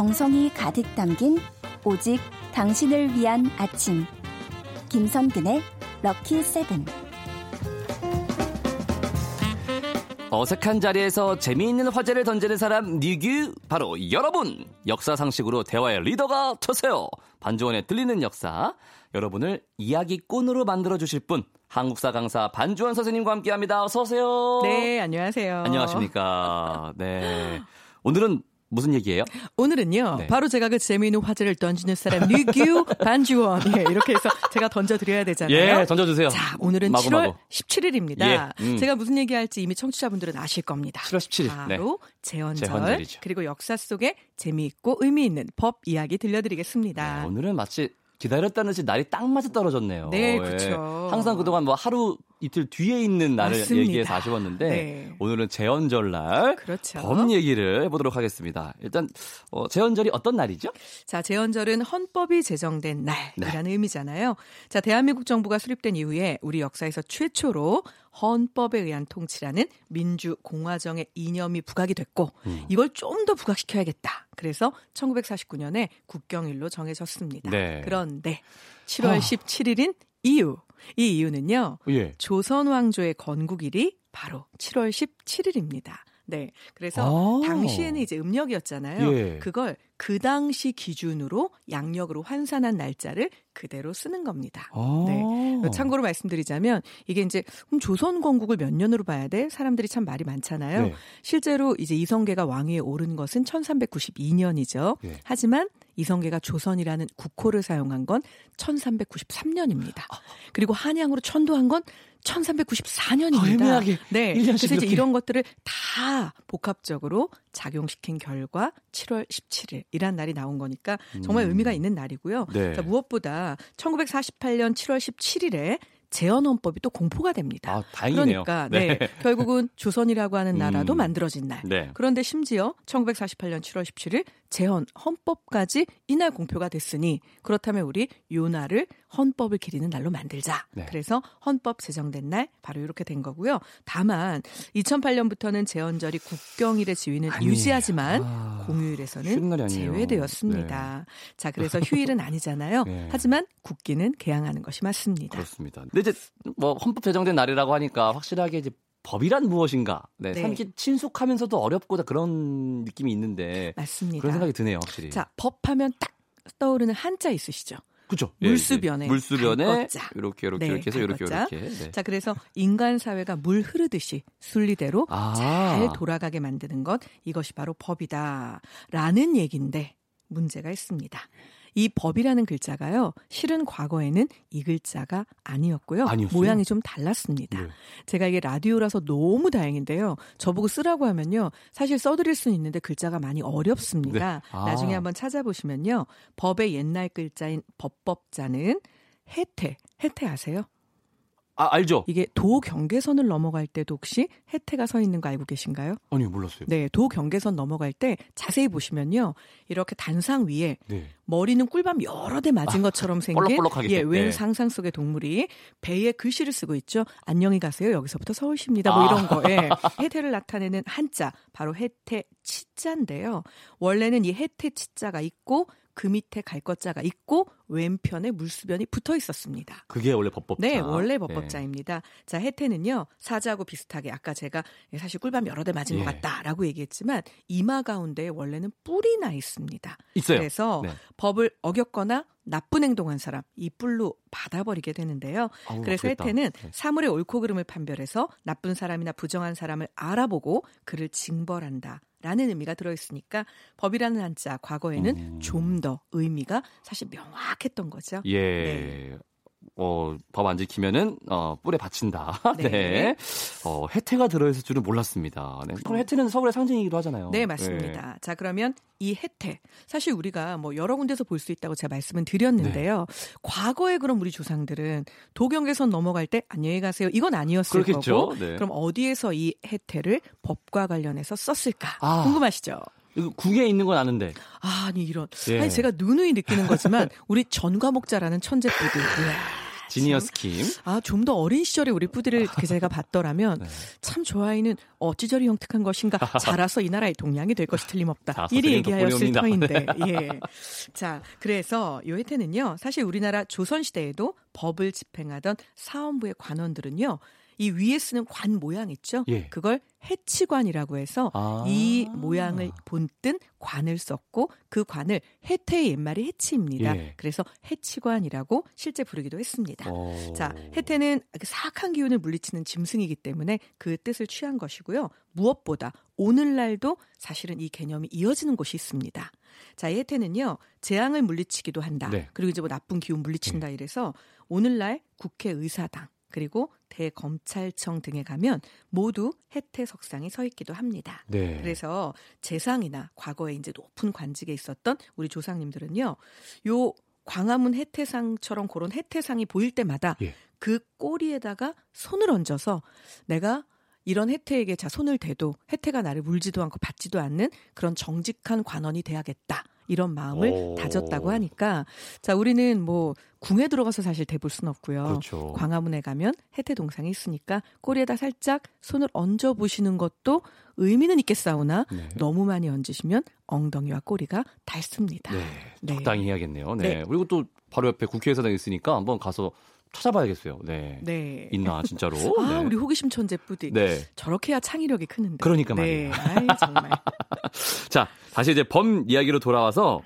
정성이 가득 담긴 오직 당신을 위한 아침. 김선근의 럭키 세븐. 어색한 자리에서 재미있는 화제를 던지는 사람 니규 바로 여러분! 역사 상식으로 대화의 리더가 되세요. 반주원의 들리는 역사. 여러분을 이야기꾼으로 만들어 주실 분. 한국사 강사 반주원 선생님과 함께합니다. 어서 오세요. 네 안녕하세요. 안녕하십니까. 네. 오늘은 무슨 얘기예요? 오늘은요. 네. 바로 제가 그 재미있는 화제를 던지는 사람 류규 반주원 예, 이렇게 해서 제가 던져드려야 되잖아요. 예, 던져주세요. 자, 오늘은 마구, 7월 마구. 17일입니다. 예, 음. 제가 무슨 얘기할지 이미 청취자분들은 아실 겁니다. 7월 17일. 바로 네. 재헌절 재헌절이죠. 그리고 역사 속에 재미있고 의미 있는 법 이야기 들려드리겠습니다. 네, 오늘은 마치 기다렸다는 듯이 날이 딱 맞아 떨어졌네요. 네, 그렇죠. 항상 그동안 뭐 하루 이틀 뒤에 있는 날을 맞습니다. 얘기해서 아쉬웠는데 네. 오늘은 재헌절 날 그렇죠. 법 얘기를 해보도록 하겠습니다. 일단 어, 재헌절이 어떤 날이죠? 자, 재헌절은 헌법이 제정된 날이라는 네. 의미잖아요. 자, 대한민국 정부가 수립된 이후에 우리 역사에서 최초로 헌법에 의한 통치라는 민주공화정의 이념이 부각이 됐고 음. 이걸 좀 더 부각시켜야겠다. 그래서 1949년에 국경일로 정해졌습니다. 네. 그런데 7월 아. 17일인 이유 이 이유는요. 예. 조선 왕조의 건국일이 바로 7월 17일입니다. 네. 그래서 아~ 당시에는 이제 음력이었잖아요. 예. 그걸 그 당시 기준으로 양력으로 환산한 날짜를 그대로 쓰는 겁니다. 아~ 네. 참고로 말씀드리자면 이게 이제 그럼 조선 건국을 몇 년으로 봐야 돼? 사람들이 참 말이 많잖아요. 네. 실제로 이제 이성계가 왕위에 오른 것은 1392년이죠. 예. 하지만 이성계가 조선이라는 국호를 사용한 건 1393년입니다. 그리고 한양으로 천도한 건 1394년입니다. 아, 네. 그래서 이제 이런 것들을 다 복합적으로 작용시킨 결과 7월 17일이란 날이 나온 거니까 정말 음. 의미가 있는 날이고요. 네. 자, 무엇보다 1948년 7월 17일에 재헌헌법이 또 공포가 됩니다. 아, 다행이네요. 그러니까 네. 네. 결국은 조선이라고 하는 나라도 음. 만들어진 날. 네. 그런데 심지어 1948년 7월 17일 재헌 헌법까지 이날 공표가 됐으니 그렇다면 우리 요 날을 헌법을 기리는 날로 만들자. 네. 그래서 헌법 제정된 날 바로 이렇게 된 거고요. 다만 2008년부터는 재헌절이 국경일의 지위는 아니, 유지하지만 아, 공휴일에서는 제외되었습니다. 네. 자, 그래서 휴일은 아니잖아요. 네. 하지만 국기는 개항하는 것이 맞습니다. 그렇습니다. 근데 이제 뭐 헌법 제정된 날이라고 하니까 확실하게 이제 법이란 무엇인가? 네, 네. 참 친숙하면서도 어렵고 다 그런 느낌이 있는데 맞습니다. 그런 생각이 드네요, 확실히. 자, 법하면 딱 떠오르는 한자 있으시죠? 그죠. 물수변에. 예, 예. 물수변에 이렇게 이렇게 네, 이렇게 해서 이렇게 이렇게. 네. 자, 그래서 인간 사회가 물 흐르듯이 순리대로 아. 잘 돌아가게 만드는 것 이것이 바로 법이다라는 얘기인데 문제가 있습니다. 이 법이라는 글자가요. 실은 과거에는 이 글자가 아니었고요. 아니었어요? 모양이 좀 달랐습니다. 네. 제가 이게 라디오라서 너무 다행인데요. 저보고 쓰라고 하면요. 사실 써드릴 수는 있는데 글자가 많이 어렵습니다. 네. 아. 나중에 한번 찾아보시면요. 법의 옛날 글자인 법법자는 해태, 해태 아세요? 아, 알죠. 이게 도 경계선을 넘어갈 때도 혹시 혜태가 서 있는 거 알고 계신가요? 아니요, 몰랐어요. 네, 도 경계선 넘어갈 때 자세히 보시면요. 이렇게 단상 위에 네. 머리는 꿀밤 여러 대 맞은 아, 것처럼 생긴 볼록볼록하게. 예, 웬 네. 상상 속의 동물이 배에 글씨를 쓰고 있죠. 안녕히 가세요. 여기서부터 서울시입니다. 뭐 아. 이런 거에 혜태를 나타내는 한자 바로 혜태 치자인데요. 원래는 이 혜태 치자가 있고 그 밑에 갈 것자가 있고 왼편에 물수변이 붙어 있었습니다. 그게 원래 법법자. 네, 원래 법법자입니다. 네. 자, 혜태는요. 사자하고 비슷하게 아까 제가 사실 꿀밤 여러 대 맞은 예. 것 같다라고 얘기했지만 이마 가운데 원래는 뿔이 나 있습니다. 있어요. 그래서 네. 법을 어겼거나 나쁜 행동한 사람 이 뿔로 받아버리게 되는데요. 아우, 그래서 맞겠다. 혜태는 네. 사물의 옳고 그름을 판별해서 나쁜 사람이나 부정한 사람을 알아보고 그를 징벌한다. 라는 의미가 들어있으니까 법이라는 한자 과거에는 음. 좀더 의미가 사실 명확했던 거죠. 예. 네. 어, 법안 지키면은 어, 뿔에 받친다. 네. 네. 어, 혜태가 들어있을 줄은 몰랐습니다. 네. 그럼 혜태는 서울의 상징이기도 하잖아요. 네, 맞습니다. 네. 자, 그러면 이 혜태. 사실 우리가 뭐 여러 군데서 볼 수 있다고 제가 말씀은 드렸는데요. 네. 과거에 그럼 우리 조상들은 도경계선 넘어갈 때 안녕히 가세요. 이건 아니었을 그렇겠죠. 거고. 네. 그럼 어디에서 이 혜태를 법과 관련해서 썼을까? 아. 궁금하시죠? 국에 있는 건 아는데. 아, 니 이런. 예. 아니 제가 누누이 느끼는 거지만 우리 전과목자라는 천재분들. 지니어스 킴. 아, 좀 더 어린 시절에 우리 뿌디를 그 제가 봤더라면 네. 참 좋아이는 어찌 저리 형특한 것인가 자라서 이 나라의 동량이 될 것이 틀림없다. 자, 이리 얘기하였을. 터인데. 예. 자, 그래서 요 혜태는요. 사실 우리나라 조선 시대에도 법을 집행하던 사원부의 관원들은요. 이 위에 쓰는 관 모양 있죠? 예. 그걸 해치관이라고 해서 아. 이 모양을 본뜬 관을 썼고 그 관을 해태의 옛말이 해치입니다. 예. 그래서 해치관이라고 실제 부르기도 했습니다. 어. 자, 해태는 그 사악한 기운을 물리치는 짐승이기 때문에 그 뜻을 취한 것이고요. 무엇보다 오늘날도 사실은 이 개념이 이어지는 곳이 있습니다. 자, 이 해태는요, 재앙을 물리치기도 한다. 네. 그리고 이제 뭐 나쁜 기운 물리친다 이래서 오늘날 국회 의사당 그리고 대검찰청 등에 가면 모두 해태석상이 서 있기도 합니다. 네. 그래서 재상이나 과거에 이제 높은 관직에 있었던 우리 조상님들은요, 요 광화문 해태상처럼 그런 해태상이 보일 때마다 예. 그 꼬리에다가 손을 얹어서 내가 이런 혜태에게 자 손을 대도 혜태가 나를 물지도 않고 받지도 않는 그런 정직한 관원이 돼야겠다. 이런 마음을 오. 다졌다고 하니까 자 우리는 뭐 궁에 들어가서 사실 대볼 순 없고요. 그렇죠. 광화문에 가면 혜태 동상이 있으니까 꼬리에다 살짝 손을 얹어 보시는 것도 의미는 있겠사오나 네. 너무 많이 얹으시면 엉덩이와 꼬리가 닳습니다. 네. 네. 적당히 해야겠네요. 네. 네. 그리고 또 바로 옆에 국회의사당 있으니까 한번 가서 찾아봐야겠어요. 네. 네. 있나 진짜로. 아, 네. 우리 호기심 천재 뿌디. 네. 저렇게 해야 창의력이 크는데. 그러니까 네. 말이에요. 아이, 정말. 자, 다시 이제 범 이야기로 돌아와서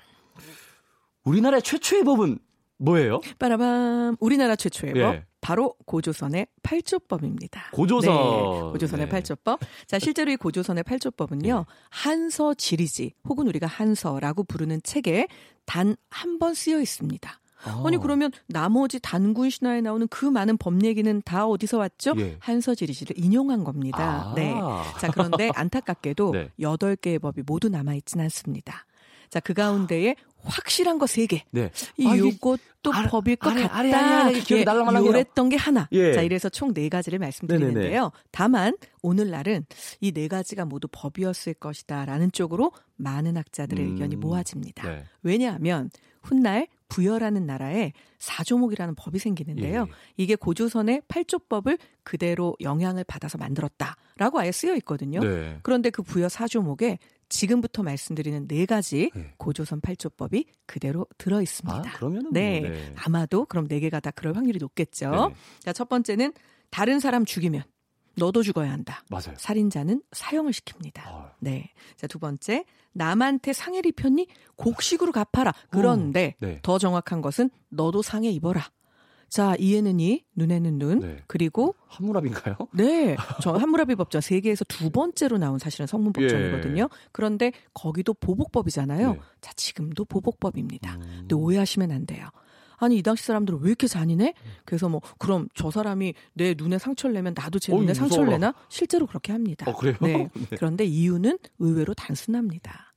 우리나라의 최초의 법은 뭐예요? 빠라밤. 우리나라 최초의 법. 예. 바로 고조선의 팔조법입니다. 고조선. 네, 고조선의 네. 팔조법. 자, 실제로 이 고조선의 팔조법은요. 한서 지리지 혹은 우리가 한서라고 부르는 책에 단 한 번 쓰여 있습니다. 아. 아니 그러면 나머지 단군 신화에 나오는 그 많은 법 얘기는 다 어디서 왔죠? 예. 한서 지리지를 인용한 겁니다. 아. 네. 자, 그런데 안타깝게도 네. 여덟 개의 법이 모두 남아 있진 않습니다. 자, 그 가운데에 확실한 거 세 개. 네. 이 아, 법일 것 아래, 같다. 아래, 아래, 아래, 기억이 날랑말랑해요. 요랬던 게 하나. 예. 자, 이래서 총 네 가지를 말씀드리는데요. 다만 오늘날은 이 네 가지가 모두 법이었을 것이다라는 쪽으로 많은 학자들의 음. 의견이 모아집니다. 네. 왜냐하면 훗날 부여라는 나라에 사조목이라는 법이 생기는데요. 예. 이게 고조선의 팔조법을 그대로 영향을 받아서 만들었다라고 아예 쓰여 있거든요. 네. 그런데 그 부여 사조목에 지금부터 말씀드리는 네 가지 네. 고조선 팔조법이 그대로 들어 있습니다. 아, 그러면은 네. 뭐, 네. 아마도 그럼 네 개가 다 그럴 확률이 높겠죠. 네. 자, 첫 번째는 다른 사람 죽이면 너도 죽어야 한다. 맞아요. 살인자는 사형을 시킵니다. 아, 네. 자, 두 번째. 남한테 상해를 입혔니? 곡식으로 갚아라. 그런데 네. 더 정확한 것은 너도 상해 입어라. 자, 이에는 이, 눈에는 눈. 네. 그리고 한무랍인가요? 네, 저 함무라비 법전 세계에서 두 번째로 나온 사실은 성문 법전이거든요. 그런데 거기도 보복법이잖아요. 예. 네. 자, 지금도 보복법입니다. 음. 근데 오해하시면 안 돼요. 아니 이 당시 사람들은 왜 이렇게 잔인해? 그래서 뭐 그럼 저 사람이 내 눈에 상처를 내면 나도 제 어이, 눈에 상처를 무서워라. 내나? 실제로 그렇게 합니다. 어, 그래요? 네. 네. 그런데 이유는 의외로 단순합니다.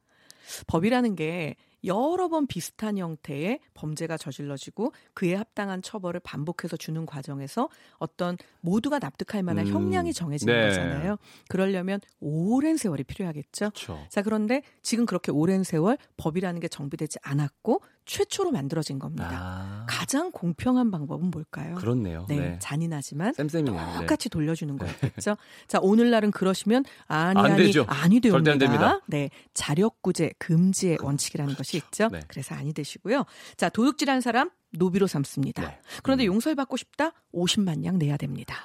법이라는 게 여러 번 비슷한 형태의 범죄가 저질러지고 그에 합당한 처벌을 반복해서 주는 과정에서 어떤 모두가 납득할 만한 음, 형량이 정해지는 네. 거잖아요. 그러려면 오랜 세월이 필요하겠죠. 그렇죠. 자, 그런데 지금 그렇게 오랜 세월 법이라는 게 정비되지 않았고 최초로 만들어진 겁니다. 아, 가장 공평한 방법은 뭘까요? 그렇네요. 네, 네. 잔인하지만 쌤쌤이네요. 네. 똑같이 돌려주는 거였겠죠. 자, 오늘날은 그러시면 아니 안 아니 되죠. 아니 됩니다. 절대 안 됩니다. 네, 자력구제 금지의 원칙이라는 것이 있죠. 네. 그래서 아니 되시고요. 자, 도둑질한 사람 노비로 삼습니다. 네. 그런데 음. 용서를 받고 싶다 50만 냥 내야 됩니다.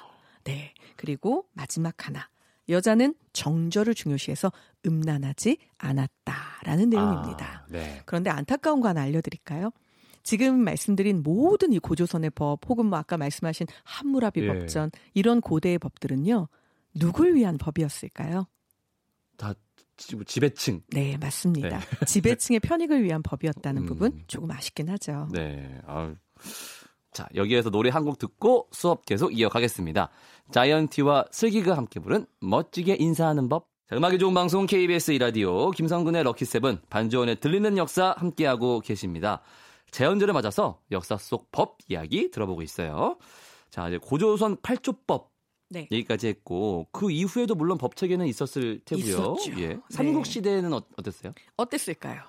네, 그리고 마지막 하나. 여자는 정절을 중요시해서 음란하지 않았다라는 내용입니다. 아, 네. 그런데 안타까운 거 하나 알려드릴까요? 지금 말씀드린 모든 이 고조선의 법 혹은 뭐 아까 말씀하신 함무라비 예. 법전 이런 고대의 법들은요 누굴 위한 법이었을까요? 다 지- 지배층. 네 맞습니다. 지배층의 편익을 위한 법이었다는 음. 부분 조금 아쉽긴 하죠. 네. 아유. 자, 여기에서 노래 한 곡 듣고 수업 계속 이어가겠습니다. 자이언티와 슬기가 함께 부른 멋지게 인사하는 법. 자, 음악이 좋은 방송 KBS 이라디오 김성근의 럭키세븐 반주원의 들리는 역사 함께하고 계십니다. 재연절을 맞아서 역사 속 법 이야기 들어보고 있어요. 자, 이제 고조선 8조법 네. 얘기까지 했고 그 이후에도 물론 법 체계는 있었을 테고요. 있었죠. 예. 네. 삼국 시대는 어, 어땠어요? 어땠을까요?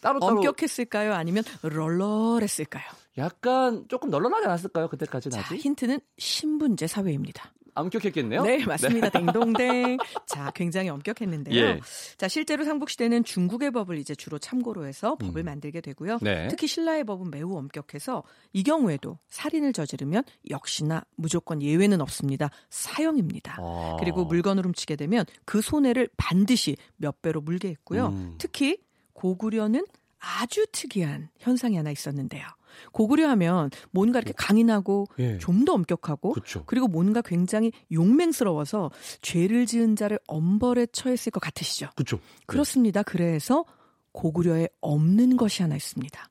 따로 따로 엄격했을까요? 아니면 럴럴했을까요? 약간 조금 널널하지 않았을까요? 그때까지는 자, 아직? 힌트는 신분제 사회입니다. 엄격했겠네요. 네, 맞습니다. 댕동댕. 자, 굉장히 엄격했는데요. 예. 자, 실제로 삼국시대는 중국의 법을 이제 주로 참고로 해서 법을 음. 만들게 되고요. 네. 특히 신라의 법은 매우 엄격해서 이 경우에도 살인을 저지르면 역시나 무조건 예외는 없습니다. 사형입니다. 어. 그리고 물건을 훔치게 되면 그 손해를 반드시 몇 배로 물게 했고요. 음. 특히 고구려는 아주 특이한 현상이 하나 있었는데요. 고구려 하면 뭔가 이렇게 강인하고 예. 좀더 엄격하고 그렇죠. 그리고 뭔가 굉장히 용맹스러워서 죄를 지은 자를 엄벌에 처했을 것 같으시죠? 그렇죠. 그렇습니다. 그래서 고구려에 없는 것이 하나 있습니다.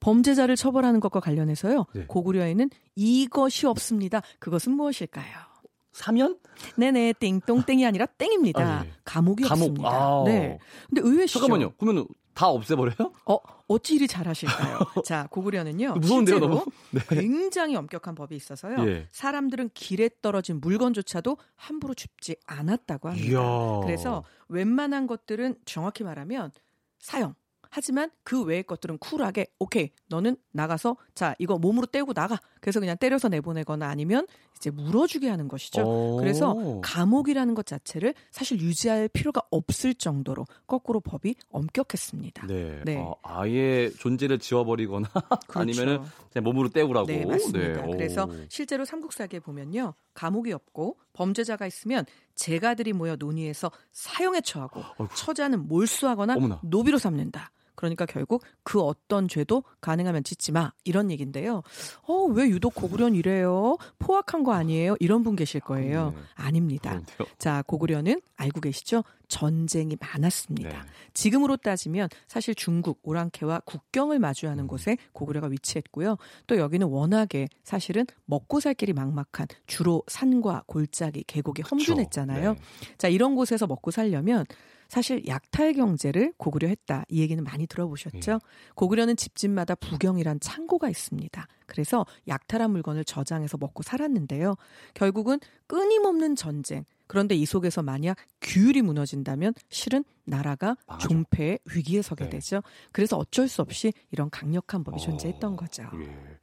범죄자를 처벌하는 것과 관련해서요. 네. 고구려에는 이것이 없습니다. 그것은 무엇일까요? 사면? 네네, 띵똥땡이 아니라 땡입니다. 아, 예. 감옥이 감옥. 없습니다. 아. 네. 근데 의외시죠? 잠깐만요. 그러면 다 없애버려요? 어, 어찌 이리 잘하실까요? 자, 고구려는요. 무서운데요, 너무? 네. 굉장히 엄격한 법이 있어서요. 예. 사람들은 길에 떨어진 물건조차도 함부로 줍지 않았다고 합니다. 이야. 그래서 웬만한 것들은 정확히 말하면 사형. 하지만 그 외의 것들은 쿨하게 오케이 너는 나가서 자 이거 몸으로 떼고 나가 그래서 그냥 때려서 내보내거나 아니면 이제 물어주게 하는 것이죠. 오. 그래서 감옥이라는 것 자체를 사실 유지할 필요가 없을 정도로 거꾸로 법이 엄격했습니다. 네. 네. 어, 아예 존재를 지워버리거나 아니면은 그냥 몸으로 때우라고. 네, 맞습니다. 네. 오. 그래서 실제로 삼국사기에 보면요. 감옥이 없고 범죄자가 있으면 제가들이 모여 논의해서 사형에 처하고. 처자는 몰수하거나 어머나. 노비로 삼는다. 그러니까 결국 그 어떤 죄도 가능하면 짓지 마 이런 얘기인데요. 어, 왜 유독 고구려는 이래요? 포악한 거 아니에요? 이런 분 계실 거예요. 네. 아닙니다. 자, 고구려는 알고 계시죠? 전쟁이 많았습니다. 네. 지금으로 따지면 사실 중국 오랑캐와 국경을 마주하는 음. 곳에 고구려가 위치했고요. 또 여기는 워낙에 사실은 먹고 살 길이 막막한 주로 산과 골짜기, 계곡이 험준했잖아요. 네. 자, 이런 곳에서 먹고 살려면 사실 약탈 경제를 고구려 했다. 이 얘기는 많이 들어보셨죠? 예. 고구려는 집집마다 부경이란 창고가 있습니다. 그래서 약탈한 물건을 저장해서 먹고 살았는데요. 결국은 끊임없는 전쟁. 그런데 이 속에서 만약 규율이 무너진다면 실은 나라가 망하죠. 종패의 위기에 서게 네. 되죠. 그래서 어쩔 수 없이 이런 강력한 법이 어, 존재했던 거죠. 예.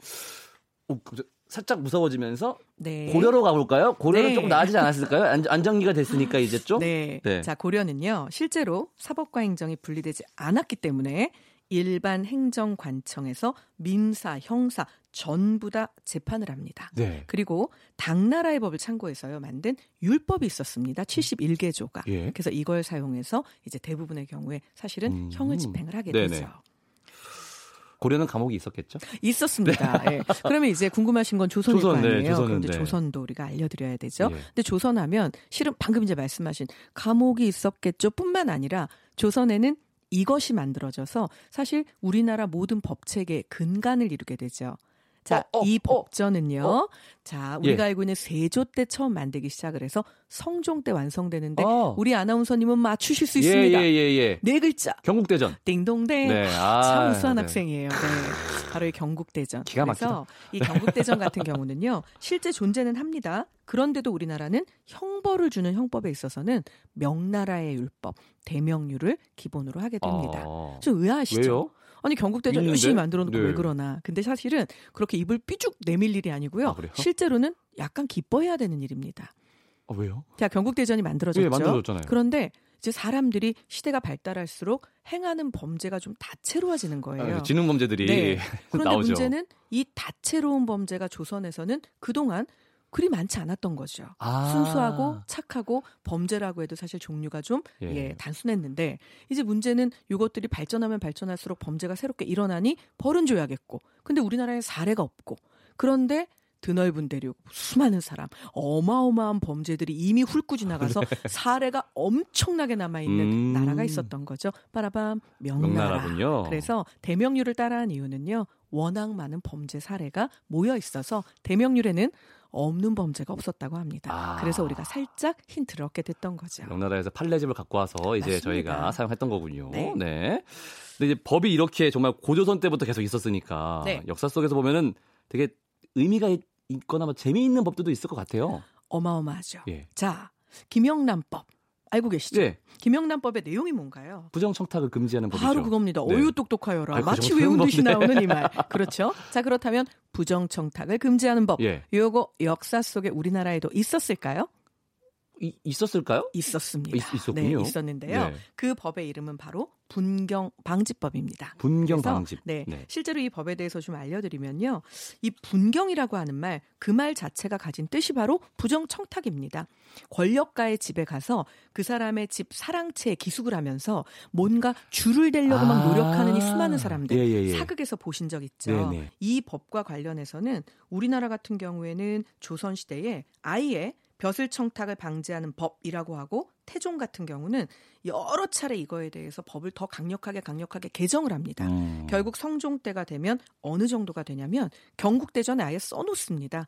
어, 그, 살짝 무서워지면서 네. 고려로 가볼까요? 고려는 네. 조금 나아지지 않았을까요? 안, 안정기가 됐으니까 이제 좀. 네. 네. 자, 고려는요, 실제로 사법과 행정이 분리되지 않았기 때문에 일반 행정관청에서 민사, 형사 전부 다 재판을 합니다. 네. 그리고 당나라의 법을 참고해서요 만든 율법이 있었습니다. 71개조가. 예. 그래서 이걸 사용해서 이제 대부분의 경우에 사실은 음. 형을 집행을 하게 네네. 되죠. 고려는 감옥이 있었겠죠? 있었습니다. 예. 그러면 이제 궁금하신 건 조선일 네. 조선, 거 네, 아니에요. 조선은, 그럼 이제 네. 조선도 우리가 알려드려야 되죠. 예. 근데 조선하면 실은 방금 이제 말씀하신 감옥이 있었겠죠. 뿐만 아니라 조선에는 이것이 만들어져서 사실 우리나라 모든 법 체계의 근간을 이루게 되죠. 자, 어, 어, 이 어, 법전은요. 어? 자, 우리가 예. 알고 있는 세조 때 처음 만들기 시작을 해서 성종 때 완성되는데 어. 우리 아나운서님은 맞추실 수 예, 있습니다. 예, 예, 예. 네 글자. 경국대전. 띵동댕. 네, 아, 아, 참 우수한 네. 학생이에요. 네. 바로 이 경국대전. 기가 그래서 이 경국대전 같은 경우는요, 실제 존재는 합니다. 그런데도 우리나라는 형벌을 주는 형법에 있어서는 명나라의 율법, 대명률을 기본으로 하게 됩니다. 아, 좀 의아하시죠? 왜요? 아니 경국대전? 열심히 만들어 놓고 네. 왜 그러나. 근데 사실은 그렇게 입을 삐죽 내밀 일이 아니고요. 아? 실제로는 약간 기뻐해야 되는 일입니다. 아, 왜요? 자, 경국대전이 만들어졌죠. 예, 만들어졌잖아요. 그런데 이제 사람들이 시대가 발달할수록 행하는 범죄가 좀 다채로워지는 거예요. 아, 지능 범죄들이 네. 그런데 나오죠. 문제는 이 다채로운 범죄가 조선에서는 그동안 그리 많지 않았던 거죠. 아. 순수하고 착하고 범죄라고 해도 사실 종류가 좀 예. 예. 단순했는데 이제 문제는 이것들이 발전하면 발전할수록 범죄가 새롭게 일어나니 벌은 줘야겠고 근데 우리나라에 사례가 없고 그런데 드넓은 대륙 수많은 사람 어마어마한 범죄들이 이미 훑고 지나가서 사례가 엄청나게 남아 있는 음. 나라가 있었던 거죠. 빠라밤 명나라. 명나라군요. 그래서 대명률을 따라한 이유는요. 워낙 많은 범죄 사례가 모여 있어서 대명률에는 없는 범죄가 없었다고 합니다. 아. 그래서 우리가 살짝 힌트를 얻게 됐던 거죠. 명나라에서 판례집을 갖고 와서 이제 맞습니다. 저희가 사용했던 거군요. 네. 네. 근데 이제 법이 이렇게 정말 고조선 때부터 계속 있었으니까 네. 역사 속에서 보면은 되게 의미가 있- 있거나 뭐 재미있는 법들도 있을 것 같아요. 어마어마하죠. 예. 자, 김영란법. 알고 계시죠? 예. 김영란법의 내용이 뭔가요? 부정청탁을 금지하는 법이죠. 바로 그겁니다. 네. 어유 똑똑하여라. 아이고, 마치 외운 듯이. 나오는 이 말. 그렇죠? 자, 그렇다면 부정청탁을 금지하는 법. 예. 요거 역사 속에 우리나라에도 있었을까요? 이- 있었을까요? 있었습니다. 있- 있었군요. 네, 있었는데요. 네. 그 법의 이름은 바로 분경 방지법입니다. 분경 방지. 네, 네. 실제로 이 법에 대해서 좀 알려드리면요. 이 분경이라고 하는 말, 그 말 자체가 가진 뜻이 바로 부정 청탁입니다. 권력가의 집에 가서 그 사람의 집 사랑채에 기숙을 하면서 뭔가 줄을 대려고 막 아. 노력하는 이 수많은 사람들 예, 예, 예. 사극에서 보신 적 있죠. 네네. 이 법과 관련해서는 우리나라 같은 경우에는 조선 시대에 아예 벼슬 청탁을 방지하는 법이라고 하고 태종 같은 경우는 여러 차례 이거에 대해서 법을 더 강력하게 강력하게 개정을 합니다. 음. 결국 성종 때가 되면 어느 정도가 되냐면 경국대전에 아예 써놓습니다.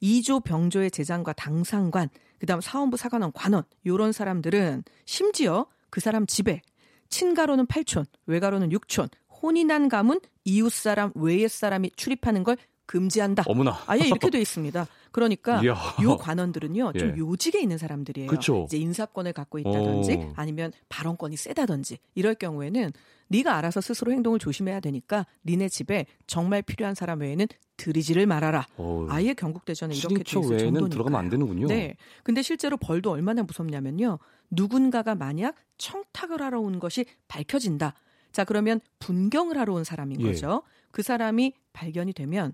이조 병조의 제장과 당상관, 그다음 사원부 사관원 관원 요런 사람들은 심지어 그 사람 집에 친가로는 8촌, 외가로는 6촌, 혼이 난 가문 이웃 사람 외의 사람이 출입하는 걸 금지한다. 어머나. 아예 이렇게 돼 있습니다. 그러니까 이야. 요 관원들은요 좀 예. 요직에 있는 사람들이에요. 그쵸. 이제 인사권을 갖고 있다든지 오. 아니면 발언권이 세다든지 이럴 경우에는 네가 알아서 스스로 행동을 조심해야 되니까 니네 집에 정말 필요한 사람 외에는 들이지를 말아라. 어우, 아예 경국대전에 이렇게 돼 있을 정도니까. 들어가면 안 되는군요. 네. 근데 실제로 벌도 얼마나 무섭냐면요. 누군가가 만약 청탁을 하러 온 것이 밝혀진다. 자, 그러면 분경을 하러 온 사람인 예. 거죠. 그 사람이 발견이 되면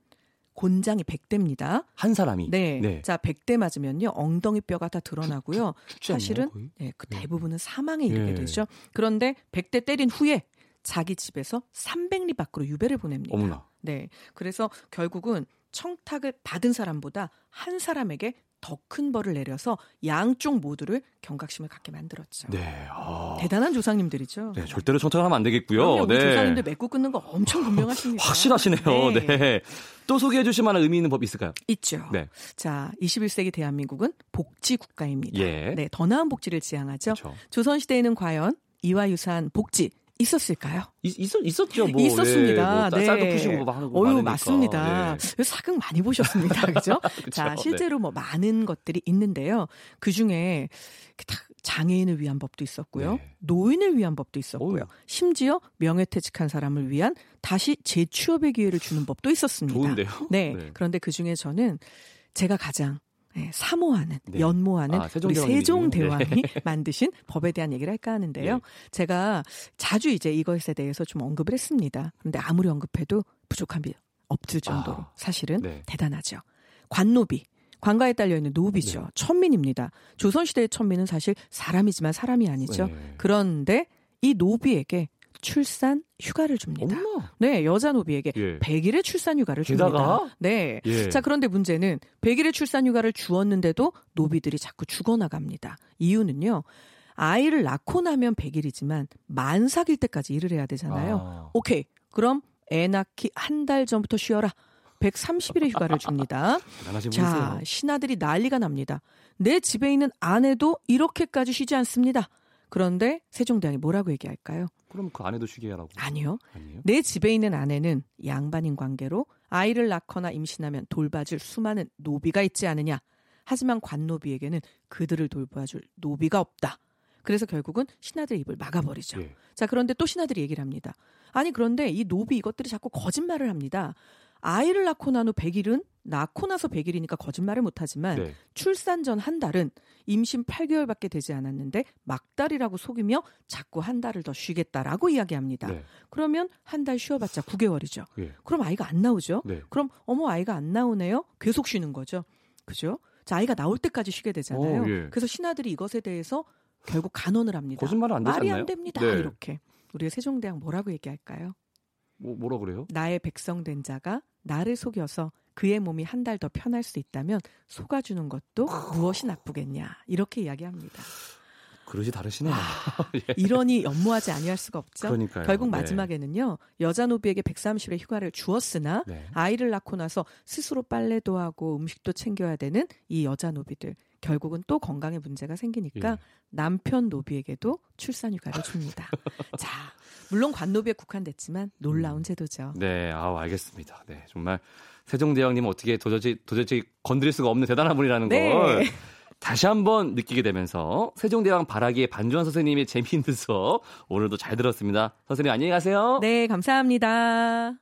곤장이 100대입니다. 한 사람이. 네. 네. 자, 100대 맞으면요. 엉덩이 뼈가 다 드러나고요. 죽지 않나요, 사실은 거의? 네, 그 예. 대부분은 사망에 이르게 예. 되죠. 그런데 100대 때린 후에 자기 집에서 300리 밖으로 유배를 보냅니다. 어머나. 네. 그래서 결국은 청탁을 받은 사람보다 한 사람에게 더 큰 벌을 내려서 양쪽 모두를 경각심을 갖게 만들었죠. 네. 아. 대단한 조상님들이죠. 네, 절대로 청탁하면 안 되겠고요. 네. 조상님들 맺고 끊는 거 엄청 분명하십니다. 확실하시네요. 네. 네. 또 소개해 주실 만한 의미 있는 법 있을까요? 있죠. 네. 자, 21세기 대한민국은 복지 국가입니다. 예. 네, 더 나은 복지를 지향하죠. 그렇죠. 조선 시대에는 과연 이와 유사한 복지 있었을까요? 있, 있었, 있었 죠. 뭐. 있었습니다. 예, 뭐 쌀- 네. 쌀도 푸시고 뭐 하는 거 어유. 맞습니다. 네. 사극 많이 보셨습니다. 그죠? 자, 네. 실제로 뭐 많은 것들이 있는데요. 그 중에 장애인을 위한 법도 있었고요. 네. 노인을 위한 법도 있었고요. 어우. 심지어 명예퇴직한 사람을 위한 다시 재취업의 기회를 주는 법도 있었습니다. 좋은데요. 네. 네. 그런데 그 중에 저는 제가 가장 네, 사모하는, 네. 연모하는 아, 우리 세종 대왕님이군요. 세종대왕이 만드신 법에 대한 얘기를 할까 하는데요. 네. 제가 자주 이제 이것에 대해서 좀 언급을 했습니다. 그런데 아무리 언급해도 부족함이 없을 정도로 아, 사실은 네. 대단하죠. 관노비. 관가에 딸려 있는 노비죠. 네. 천민입니다. 조선 시대의 천민은 사실 사람이지만 사람이 아니죠. 네. 그런데 이 노비에게 출산 휴가를 줍니다. 어머나. 네, 여자 노비에게 예. 100일의 출산 휴가를 줍니다. 게다가? 네. 예. 자, 그런데 문제는 100일의 출산 휴가를 주었는데도 노비들이 자꾸 죽어나갑니다. 이유는요. 아이를 낳고 나면 100일이지만 만삭일 때까지 일을 해야 되잖아요. 아. 오케이. 그럼 애 낳기 한 달 전부터 쉬어라. 130일의 휴가를 줍니다. 자, 분이세요. 신하들이 난리가 납니다. 내 집에 있는 아내도 이렇게까지 쉬지 않습니다. 그런데 세종대왕이 뭐라고 얘기할까요? 그럼 그 아내도 쉬게 하라고. 아니요. 아니에요? 내 집에 있는 아내는 양반인 관계로 아이를 낳거나 임신하면 돌봐줄 수많은 노비가 있지 않느냐. 하지만 관노비에게는 그들을 돌봐줄 노비가 없다. 그래서 결국은 신하들 입을 막아버리죠. 예. 자, 그런데 또 신하들이 얘기를 합니다. 아니, 그런데 이 노비 이것들이 자꾸 거짓말을 합니다. 아이를 낳고 난 후 100일은 낳고 나서 100일이니까 거짓말을 못하지만 네. 출산 전 한 달은 임신 8개월밖에 되지 않았는데 막달이라고 속이며 자꾸 한 달을 더 쉬겠다라고 이야기합니다. 네. 그러면 한 달 쉬어봤자 9개월이죠. 예. 그럼 아이가 안 나오죠. 네. 그럼 어머 아이가 안 나오네요. 계속 쉬는 거죠. 그죠? 자 아이가 나올 때까지 쉬게 되잖아요. 오, 예. 그래서 신하들이 이것에 대해서 결국 간언을 합니다. 거짓말은 안 되지 말이 않나요? 안 됩니다. 네. 이렇게 우리가 세종대왕 뭐라고 얘기할까요? 뭐, 뭐라 그래요? 나의 백성된 자가 나를 속여서 그의 몸이 한 달 더 편할 수 있다면 속아주는 것도 무엇이 나쁘겠냐 이렇게 이야기합니다. 그릇이 다르시네요. 예. 이러니 연모하지 아니할 수가 없죠. 그러니까요. 결국 네. 마지막에는요 여자 노비에게 130일의 휴가를 주었으나 네. 아이를 낳고 나서 스스로 빨래도 하고 음식도 챙겨야 되는 이 여자 노비들 결국은 또 건강에 문제가 생기니까 예. 남편 노비에게도 출산 휴가를 줍니다. 자 물론 관노비에 국한됐지만 놀라운 제도죠. 네, 아 알겠습니다. 네, 정말 세종대왕님 어떻게 도저히 도저히 건드릴 수가 없는 대단한 분이라는 네. 걸 다시 한번 느끼게 되면서 세종대왕 발악기의 반주환 선생님의 재미있는 수업 오늘도 잘 들었습니다. 선생님 안녕히 가세요. 네, 감사합니다.